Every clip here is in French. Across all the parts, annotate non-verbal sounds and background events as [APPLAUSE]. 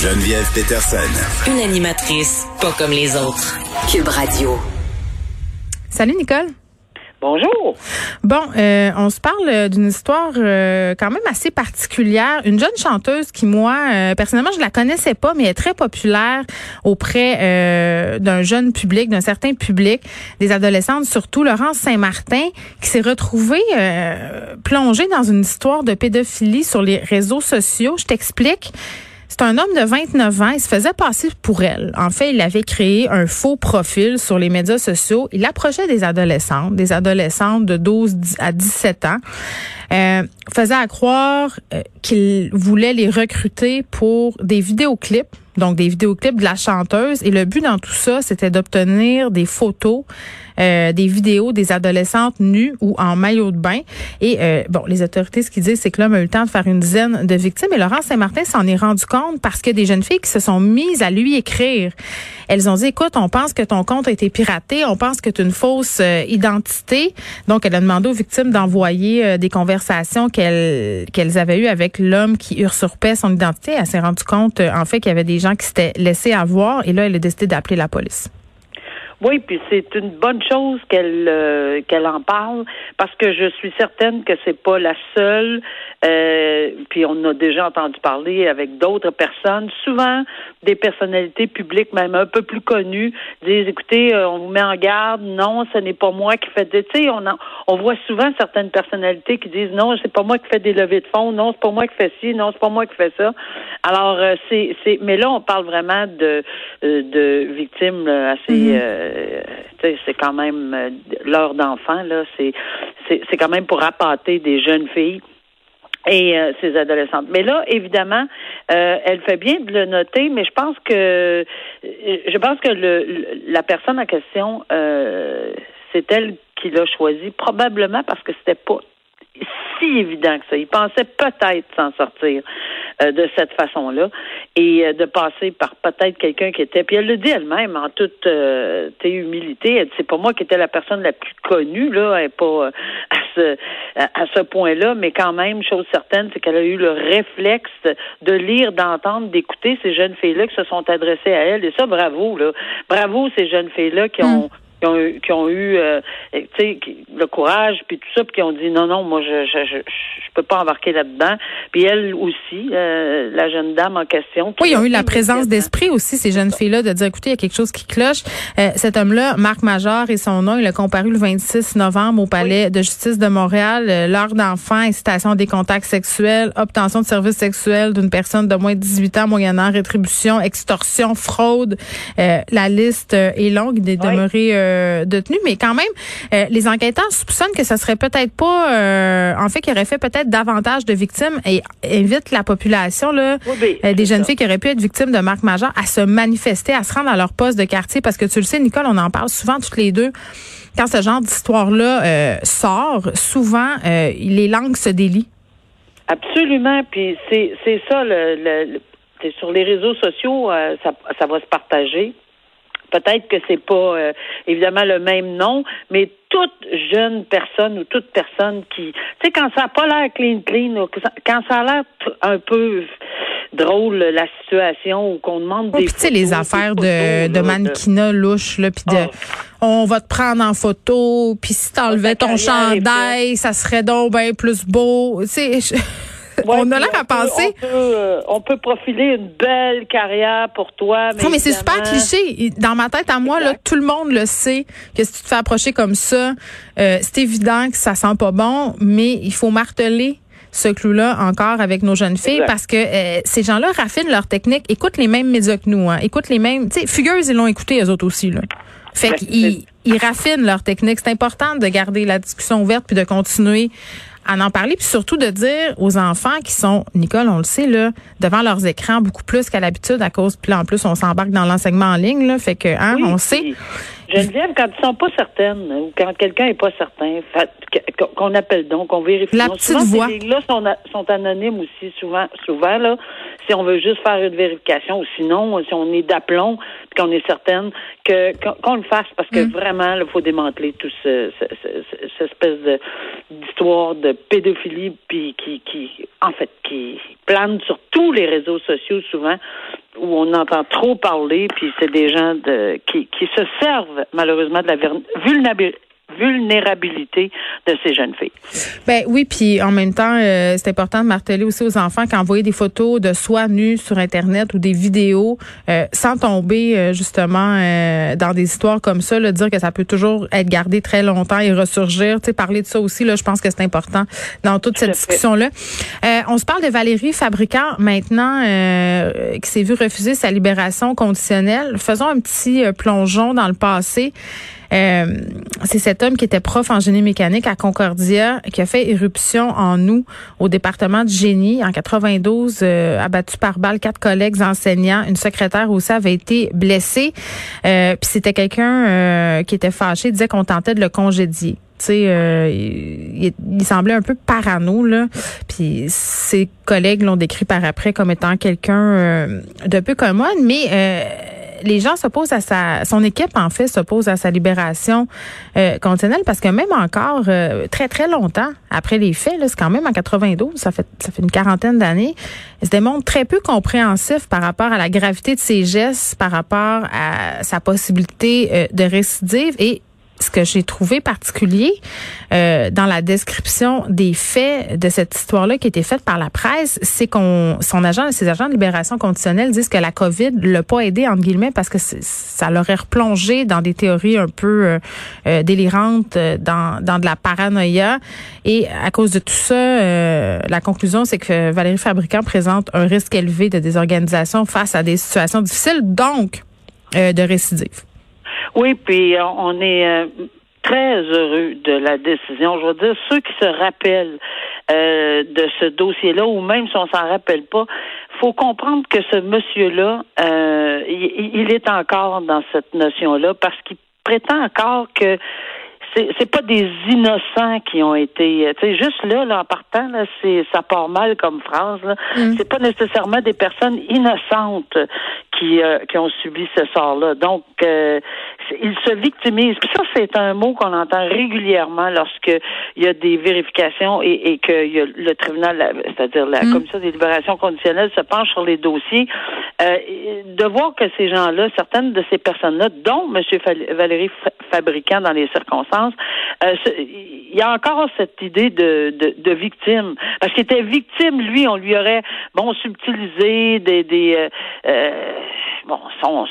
Geneviève Peterson. Une animatrice pas comme les autres. Cube Radio. Salut Nicole. Bonjour. Bon, euh, on se parle d'une histoire euh, quand même assez particulière. Une jeune chanteuse qui, moi, euh, personnellement, je la connaissais pas, mais elle est très populaire auprès d'un jeune public, d'un certain public, des adolescentes, surtout Laurence Saint-Martin, qui s'est retrouvée plongée dans une histoire de pédophilie sur les réseaux sociaux. Je t'explique. C'est un homme de 29 ans. Il se faisait passer pour elle. En fait, il avait créé un faux profil sur les médias sociaux. Il approchait des adolescentes, des adolescentes de 12 à 17 ans. Euh, faisait à croire euh, qu'il voulait les recruter pour des vidéoclips donc des vidéoclips de la chanteuse. Et le but dans tout ça, c'était d'obtenir des photos, euh, des vidéos des adolescentes nues ou en maillot de bain. Et euh, bon, les autorités, ce qu'ils disent, c'est que l'homme a eu le temps de faire une dizaine de victimes. Et Laurent Saint-Martin s'en est rendu compte parce que des jeunes filles qui se sont mises à lui écrire. Elles ont dit, écoute, on pense que ton compte a été piraté, on pense que tu une fausse euh, identité. Donc, elle a demandé aux victimes d'envoyer des conversations qu'elles qu'elles avaient eues avec l'homme qui usurpait son identité. Elle s'est rendue compte, en fait, qu'il y avait des gens qui s'étaient laissés avoir et là, elle a décidé d'appeler la police. Oui, puis c'est une bonne chose qu'elle euh, qu'elle en parle parce que je suis certaine que c'est pas la seule. Euh, puis on a déjà entendu parler avec d'autres personnes, souvent des personnalités publiques même un peu plus connues, disent écoutez, euh, on vous met en garde, non, ce n'est pas moi qui fais des. Tu sais, on on voit souvent certaines personnalités qui disent non, c'est pas moi qui fais des levées de fonds, non, c'est pas moi qui fais ci, non, c'est pas moi qui fais ça. Alors c'est c'est, mais là on parle vraiment de de victimes assez. Mm-hmm. Euh, c'est quand même euh, l'heure d'enfant, là. C'est, c'est, quand même pour appâter des jeunes filles et euh, ces adolescentes. Mais là, évidemment, elle fait bien de le noter, mais je pense que je pense que le, la personne en question, c'est elle qui l'a choisi, probablement parce que c'était pas si évident que ça. Il pensait peut-être s'en sortir euh, de cette façon-là et euh, de passer par peut-être quelqu'un qui était. Puis elle le dit elle-même en toute euh, humilité. Elle dit c'est pas moi qui étais la personne la plus connue là, elle est pas à ce à ce point-là, mais quand même chose certaine, c'est qu'elle a eu le réflexe de lire, d'entendre, d'écouter ces jeunes filles-là qui se sont adressées à elle. Et ça, bravo là, bravo ces jeunes filles-là qui ont hmm qui ont eu, qui ont eu euh, le courage puis tout ça puis qui ont dit non non moi je je je, je peux pas embarquer là-dedans. Puis elle aussi euh, la jeune dame en question oui ils ont eu la présence d'esprit aussi ces jeunes filles là de dire écoutez il y a quelque chose qui cloche. Euh, cet homme là Marc Major et son nom il a comparu le 26 novembre au palais de justice de Montréal. L'heure d'enfant incitation à des contacts sexuels obtention de services sexuels d'une personne de moins de 18 ans moyennant rétribution extorsion fraude. La liste est longue. Il est demeuré euh, mais quand même, euh, les enquêteurs soupçonnent que ce serait peut-être pas, euh, en fait, qu'il aurait fait peut-être davantage de victimes et invite la population là, des jeunes filles qui auraient pu être victimes de Marc Major à se manifester, à se rendre à leur poste de quartier, parce que tu le sais, Nicole, on en parle souvent toutes les deux. Quand ce genre d'histoire-là sort, souvent les langues se délient. Absolument, puis c'est ça le, sur les réseaux sociaux, ça, ça va se partager. Peut-être que c'est pas euh, évidemment le même nom, mais toute jeune personne ou toute personne qui, tu sais, quand ça n'a pas l'air clean clean, quand ça a l'air un peu drôle la situation ou qu'on demande des. tu sais les affaires de, de mannequinat louche là, puis de. Ah. On va te prendre en photo, puis si t'enlevais ton chandail, ça serait donc bien plus beau. Tu sais, on a l'air à penser. Euh, on peut, profiler une belle carrière pour toi. Mais, mais c'est super cliché. Dans ma tête, à moi, là, tout le monde le sait que si tu te fais approcher comme ça, euh, c'est évident que ça sent pas bon, mais il faut marteler ce clou-là encore avec nos jeunes filles parce que euh, ces gens-là raffinent leur technique, écoutent les mêmes médias que nous, hein, écoutent les mêmes. Tu sais, Fugueuse, ils l'ont écouté eux autres aussi là. Fait qu'ils ils raffinent leur technique. C'est important de garder la discussion ouverte puis de continuer à en parler, puis surtout de dire aux enfants qui sont, Nicole, on le sait, là, devant leurs écrans beaucoup plus qu'à l'habitude à cause, puis là, en plus, on s'embarque dans l'enseignement en ligne, là, fait que, hein, on sait. Geneviève, quand ils sont pas certaines, ou quand quelqu'un est pas certain, qu'on appelle donc, on vérifie. La petite voix. Ces là sont, sont anonymes aussi, souvent, souvent, là, si on veut juste faire une vérification, ou sinon, si on est d'aplomb, puis qu'on est certaine, que, qu'on, le fasse, parce que mm. vraiment, il faut démanteler tout ce, ce, ce, espèce de, d'histoire de pédophilie, puis qui, qui, en fait, qui plane sur tous les réseaux sociaux souvent où on entend trop parler, puis c'est des gens de, qui, qui se servent malheureusement de la vulnérabilité vulnérabilité de ces jeunes filles. Ben oui, puis en même temps, euh, c'est important de marteler aussi aux enfants qu'envoyer des photos de soi nus sur Internet ou des vidéos euh, sans tomber euh, justement dans des histoires comme ça, là, dire que ça peut toujours être gardé très longtemps et ressurgir. Tu sais, parler de ça aussi, là, je pense que c'est important dans toute cette discussion-là. on se parle de Valérie Fabricant maintenant, qui s'est vu refuser sa libération conditionnelle. Faisons un petit plongeon dans le passé. Euh, c'est cet homme qui était prof en génie mécanique à Concordia qui a fait éruption en nous au département de génie en 92, euh, abattu par balle quatre collègues enseignants, une secrétaire aussi avait été blessée. Euh, puis c'était quelqu'un euh, qui était fâché, disait qu'on tentait de le congédier. Tu sais, il, il, semblait un peu parano là. Puis ses collègues l'ont décrit par après comme étant quelqu'un de peu commode, mais les gens s'opposent à sa, son équipe en fait s'oppose à sa libération euh, parce que même encore euh, très très longtemps après les faits, c'est quand même en 92, ça fait ça fait une quarantaine d'années, il se démontre très peu compréhensif par rapport à la gravité de ses gestes, par rapport à sa possibilité euh, de récidive et ce que j'ai trouvé particulier euh, dans la description des faits de cette histoire-là qui a été faite par la presse, c'est qu'on son agent, ses agents de libération conditionnelle disent que la COVID l'a pas aidé entre guillemets parce que ça l'aurait replongé dans des théories un peu euh, euh délirantes, euh, dans, dans de la paranoïa. Et à cause de tout ça, euh, la conclusion c'est que Valérie Fabricant présente un risque élevé de désorganisation face à des situations difficiles, donc de récidive. Oui, puis euh, on est euh, très heureux de la décision. Je veux dire, ceux qui se rappellent euh, de ce dossier-là, ou même si on s'en rappelle pas, faut comprendre que ce monsieur-là, il, est encore dans cette notion-là parce qu'il prétend encore que c'est pas des innocents qui ont été tu sais juste là là en partant là c'est ça part mal comme phrase là mm. c'est pas nécessairement des personnes innocentes qui qui ont subi ce sort là donc il se victimise. Puis ça, c'est un mot qu'on entend régulièrement lorsque il y a des vérifications et, et que y a le tribunal, c'est-à-dire la mm. commission des libérations conditionnelles, se penche sur les dossiers. Euh, de voir que ces gens-là, certaines de ces personnes-là, dont M. Valérie Fabricant dans les circonstances, euh, il y a encore cette idée de, victime. Parce qu'il était victime, lui, on lui aurait, bon, subtilisé des, euh, euh bon, son,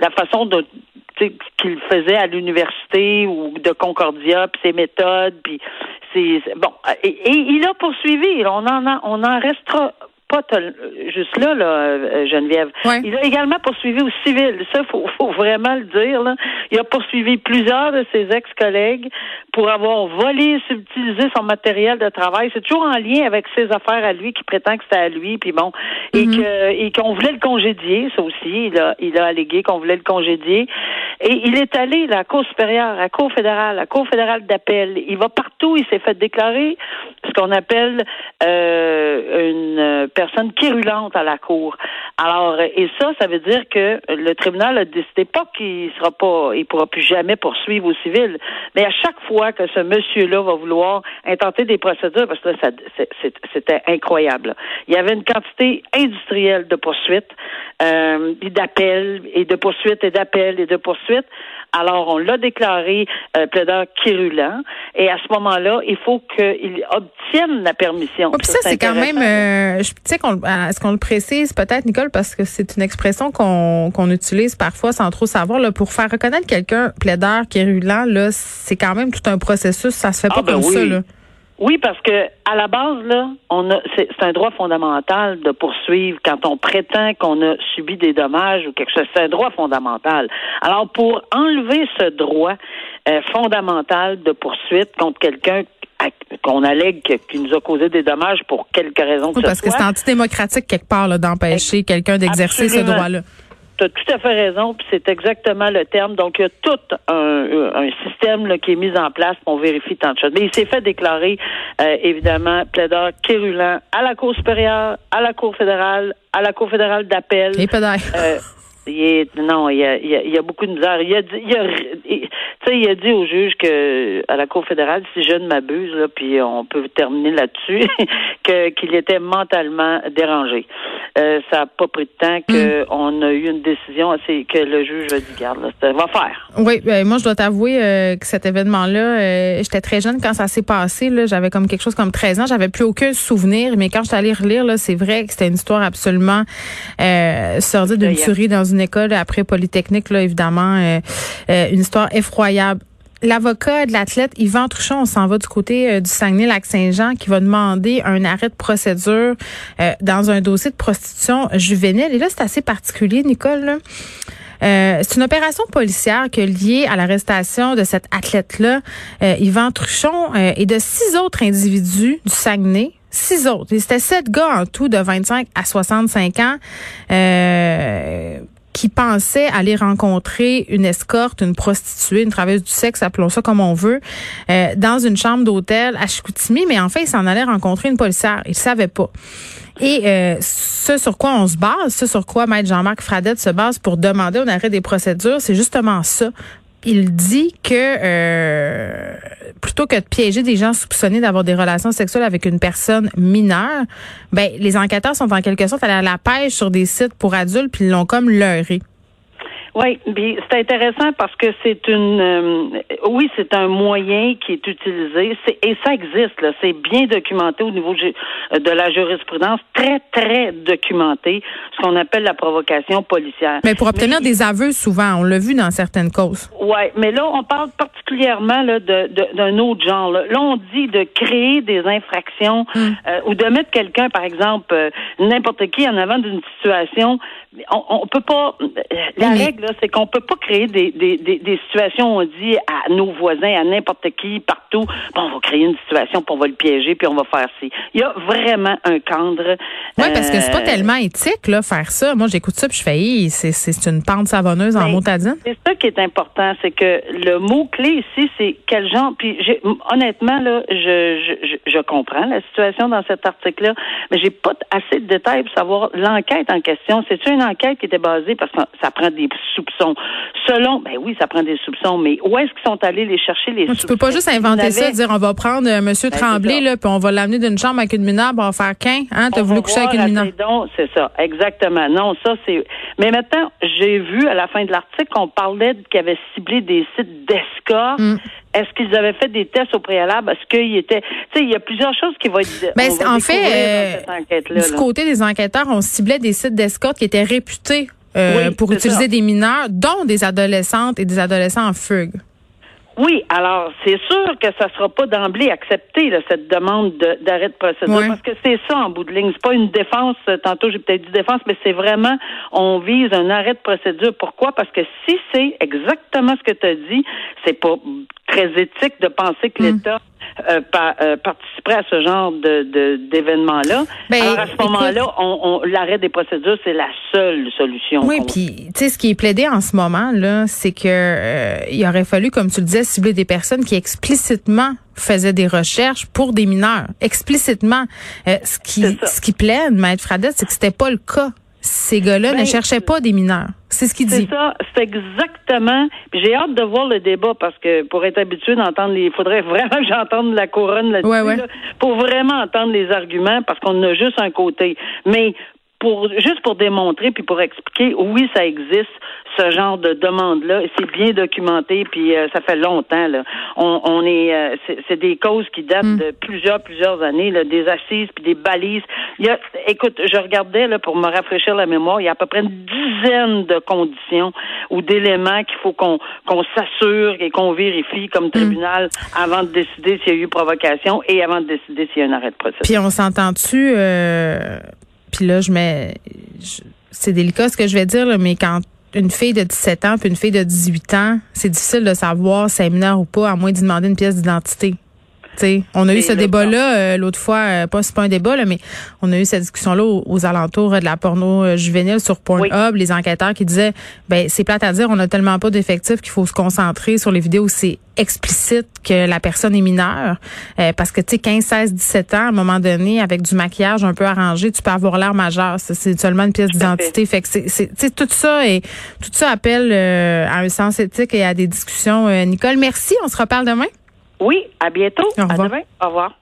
la façon de qu'il faisait à l'université ou de Concordia, puis ses méthodes, puis c'est bon. Et, il a poursuivi. On en on en restera pas juste là, là, euh, Geneviève. Il a également poursuivi au civil. Ça, faut, faut vraiment le dire. Là. Il a poursuivi plusieurs de ses ex-collègues pour avoir volé, subtilisé son matériel de travail. C'est toujours en lien avec ses affaires à lui, qui prétend que c'était à lui, puis bon, et que et qu'on voulait le congédier. Ça aussi, il a, il a allégué qu'on voulait le congédier. Et il est allé à la Cour supérieure, à la Cour fédérale, à la Cour fédérale d'appel. Il va partout. Il s'est fait déclarer ce qu'on appelle euh, une personne quérulente à la Cour. Alors, et ça, ça veut dire que le tribunal a décidé pas qu'il sera pas, il pourra plus jamais poursuivre au civil. Mais à chaque fois que ce monsieur-là va vouloir intenter des procédures, parce que là, c'était incroyable. Il y avait une quantité industrielle de poursuites, euh, d'appels et de poursuites et d'appels et de poursuites. Alors, on l'a déclaré euh, plaideur quérulent. Et à ce moment-là, il faut qu'il obtienne la permission. ça, c'est quand même, euh, je sais qu'on, est-ce qu'on le précise peut-être, Nicole, parce que c'est une expression qu'on qu'on utilise parfois sans trop savoir. Là, pour faire reconnaître quelqu'un plaideur quérulent, là, c'est quand même tout un processus. Ça se fait pas ah, ben comme ça, là. Oui, parce que à la base, là, on a c'est un droit fondamental de poursuivre quand on prétend qu'on a subi des dommages ou quelque chose. C'est un droit fondamental. Alors, pour enlever ce droit euh, fondamental de poursuite contre quelqu'un qu'on allègue qui nous a causé des dommages pour quelque raison que oui, parce que c'est antidémocratique quelque part d'empêcher quelqu'un d'exercer ce droit-là tu as tout à fait raison, puis c'est exactement le terme. Donc, il y a tout un, un système là, qui est mis en place pour vérifier tant de choses. Mais il s'est fait déclarer, euh, évidemment, plaideur quérulent à la Cour supérieure, à la Cour fédérale, à la Cour fédérale d'appel. Et euh, il non, il y, a, il, y a, beaucoup de misère. Il a il a, il a dit au juge que à la Cour fédérale, si je ne m'abuse, là, puis on peut terminer là-dessus, [LAUGHS] que qu'il était mentalement dérangé. euh, ça n'a pas pris de temps qu'on mm. a eu une décision, que le juge a dit, garde, là, ça va faire. Oui, ben, moi, je dois t'avouer euh, que cet événement-là, euh, j'étais très jeune quand ça s'est passé. Là, j'avais comme quelque chose comme 13 ans. J'avais plus aucun souvenir, mais quand je suis allée relire, là, c'est vrai que c'était une histoire absolument sordide d'une tuerie dans une école après Polytechnique, là, évidemment. une histoire effroyable l'avocat de l'athlète Yvan Truchon, on s'en va du côté euh, du Saguenay-Lac-Saint-Jean, qui va demander un arrêt de procédure euh, dans un dossier de prostitution juvénile. Et là, c'est assez particulier, Nicole. Euh, c'est une opération policière qui est liée à l'arrestation de cet athlète-là, Yvan Truchon, et de six autres individus du Saguenay. Six autres. C'était sept gars en tout de 25 à 65 ans. Qui pensait aller rencontrer une escorte, une prostituée, une travailleuse du sexe, appelons ça comme on veut, euh, dans une chambre d'hôtel à Chicoutimi, mais en fait, il s'en allait rencontrer une policière. Il savait pas. Et euh, ce sur quoi on se base, ce sur quoi Maître Jean-Marc Fradette se base pour demander un arrêt des procédures, c'est justement ça il dit que euh, plutôt que de piéger des gens soupçonnés d'avoir des relations sexuelles avec une personne mineure, ben les enquêteurs sont en quelque sorte allés à la pêche sur des sites pour adultes puis ils l'ont comme leurré. Oui, c'est intéressant parce que c'est une, euh, oui, c'est un moyen qui est utilisé, et ça existe là, c'est bien documenté au niveau de la jurisprudence, très très documenté, ce qu'on appelle la provocation policière. Mais pour obtenir des aveux, souvent, on l'a vu dans certaines causes. Oui, mais là, on parle particulièrement là d'un autre genre. Là. on dit de créer des infractions hmm. euh, ou de mettre quelqu'un, par exemple, euh, n'importe qui en avant d'une situation on, on peut pas. La règle, c'est qu'on peut pas créer des, des, des, situations où on dit à nos voisins, à n'importe qui, partout, bon, on va créer une situation, puis on va le piéger, puis on va faire ci. Il y a vraiment un cadre. Oui, parce que c'est pas euh, tellement éthique, là, faire ça. Moi, j'écoute ça, puis je fais, c'est, c'est une pente savonneuse en ben, motadine. C'est ça qui est important, c'est que le mot-clé ici, c'est quel genre. Puis, honnêtement, là, je, je, je comprends la situation dans cet article-là, mais j'ai pas assez de détails pour savoir l'enquête en question. C'est-tu une enquête qui était basée parce que ça prend des soupçons. Selon, ben oui, ça prend des soupçons, mais où est-ce qu'ils sont allés les chercher les soupçons? Tu peux pas juste inventer ça, dire on va prendre euh, Monsieur ben, Tremblay là, puis on va l'amener d'une chambre avec une mineure, on va faire qu'un, hein? T'as voulu coucher avec une mineure? C'est ça, exactement. Non, ça c'est. Mais maintenant, j'ai vu à la fin de l'article qu'on parlait qu'ils avaient ciblé des sites d'escorte. Mm. Est-ce qu'ils avaient fait des tests au préalable? Est-ce qu'il était. Tu sais, il y a plusieurs choses qui vont être. Ben, en fait, euh, du côté des enquêteurs, on ciblait des sites d'escorte qui étaient réputés euh, pour utiliser des mineurs, dont des adolescentes et des adolescents en fugue. Oui, alors c'est sûr que ça sera pas d'emblée accepté cette demande d'arrêt de, procédure parce que c'est ça en bout de ligne. C'est pas une défense. Tantôt j'ai peut-être dit défense, mais c'est vraiment on vise un arrêt de procédure. Pourquoi? Parce que si c'est exactement ce que tu as dit, c'est pas très éthique de penser que mm. l'État euh, euh, participerait à ce genre de d'événements-là. Ben, Alors à ce moment-là, on, l'arrêt des procédures, c'est la seule solution. Oui, puis tu sais ce qui est plaidé en ce moment là, c'est que euh, il aurait fallu, comme tu le disais, cibler des personnes qui explicitement faisaient des recherches pour des mineurs, explicitement. ce qui ce qui plaide, Maître Fradette, c'est que c'était pas le cas ces gars-là ne ben, cherchaient pas des mineurs. C'est ce qu'il dit. C'est ça, c'est exactement. J'ai hâte de voir le débat parce que pour être habitué d'entendre les, il faudrait [LAUGHS] vraiment que j'entende la couronne là-dessus, pour vraiment entendre les arguments parce qu'on a juste un côté. Mais pour juste pour démontrer puis pour expliquer, oui, ça existe ce genre de demande-là. C'est bien documenté, puis euh, ça fait longtemps. Là. On, on est, euh, c'est des causes qui datent mm. de plusieurs, plusieurs années, là, des assises puis des balises. Il y a, écoute, je regardais là pour me rafraîchir la mémoire. Il y a à peu près une dizaine de conditions ou d'éléments qu'il faut qu'on qu'on s'assure et qu'on vérifie comme mm. tribunal avant de décider s'il y a eu provocation et avant de décider s'il y a un arrêt de procès. Puis on s'entend-tu euh, puis là, je mets, c'est délicat ce que je vais dire, mais quand une fille de 17 ans puis une fille de 18 ans, c'est difficile de savoir si elle est mineure ou pas, à moins d'y demander une pièce d'identité on a eu ce débat-là euh, l'autre fois, euh, pas c'est pas un débat, là, mais on a eu cette discussion-là aux, alentours de la porno euh, juvénile sur Pornhub, les enquêteurs qui disaient ben c'est plate à dire, on a tellement pas d'effectifs qu'il faut se concentrer sur les vidéos où c'est explicite que la personne est mineure. parce que tu sais, 15, 16, 17 ans, à un moment donné, avec du maquillage un peu arrangé, tu peux avoir l'air majeur. C'est seulement une pièce d'identité. Fait que c'est tout ça et tout ça appelle à un sens éthique et à des discussions. Nicole, merci. On se reparle demain. Oui, à bientôt. À demain. Au revoir.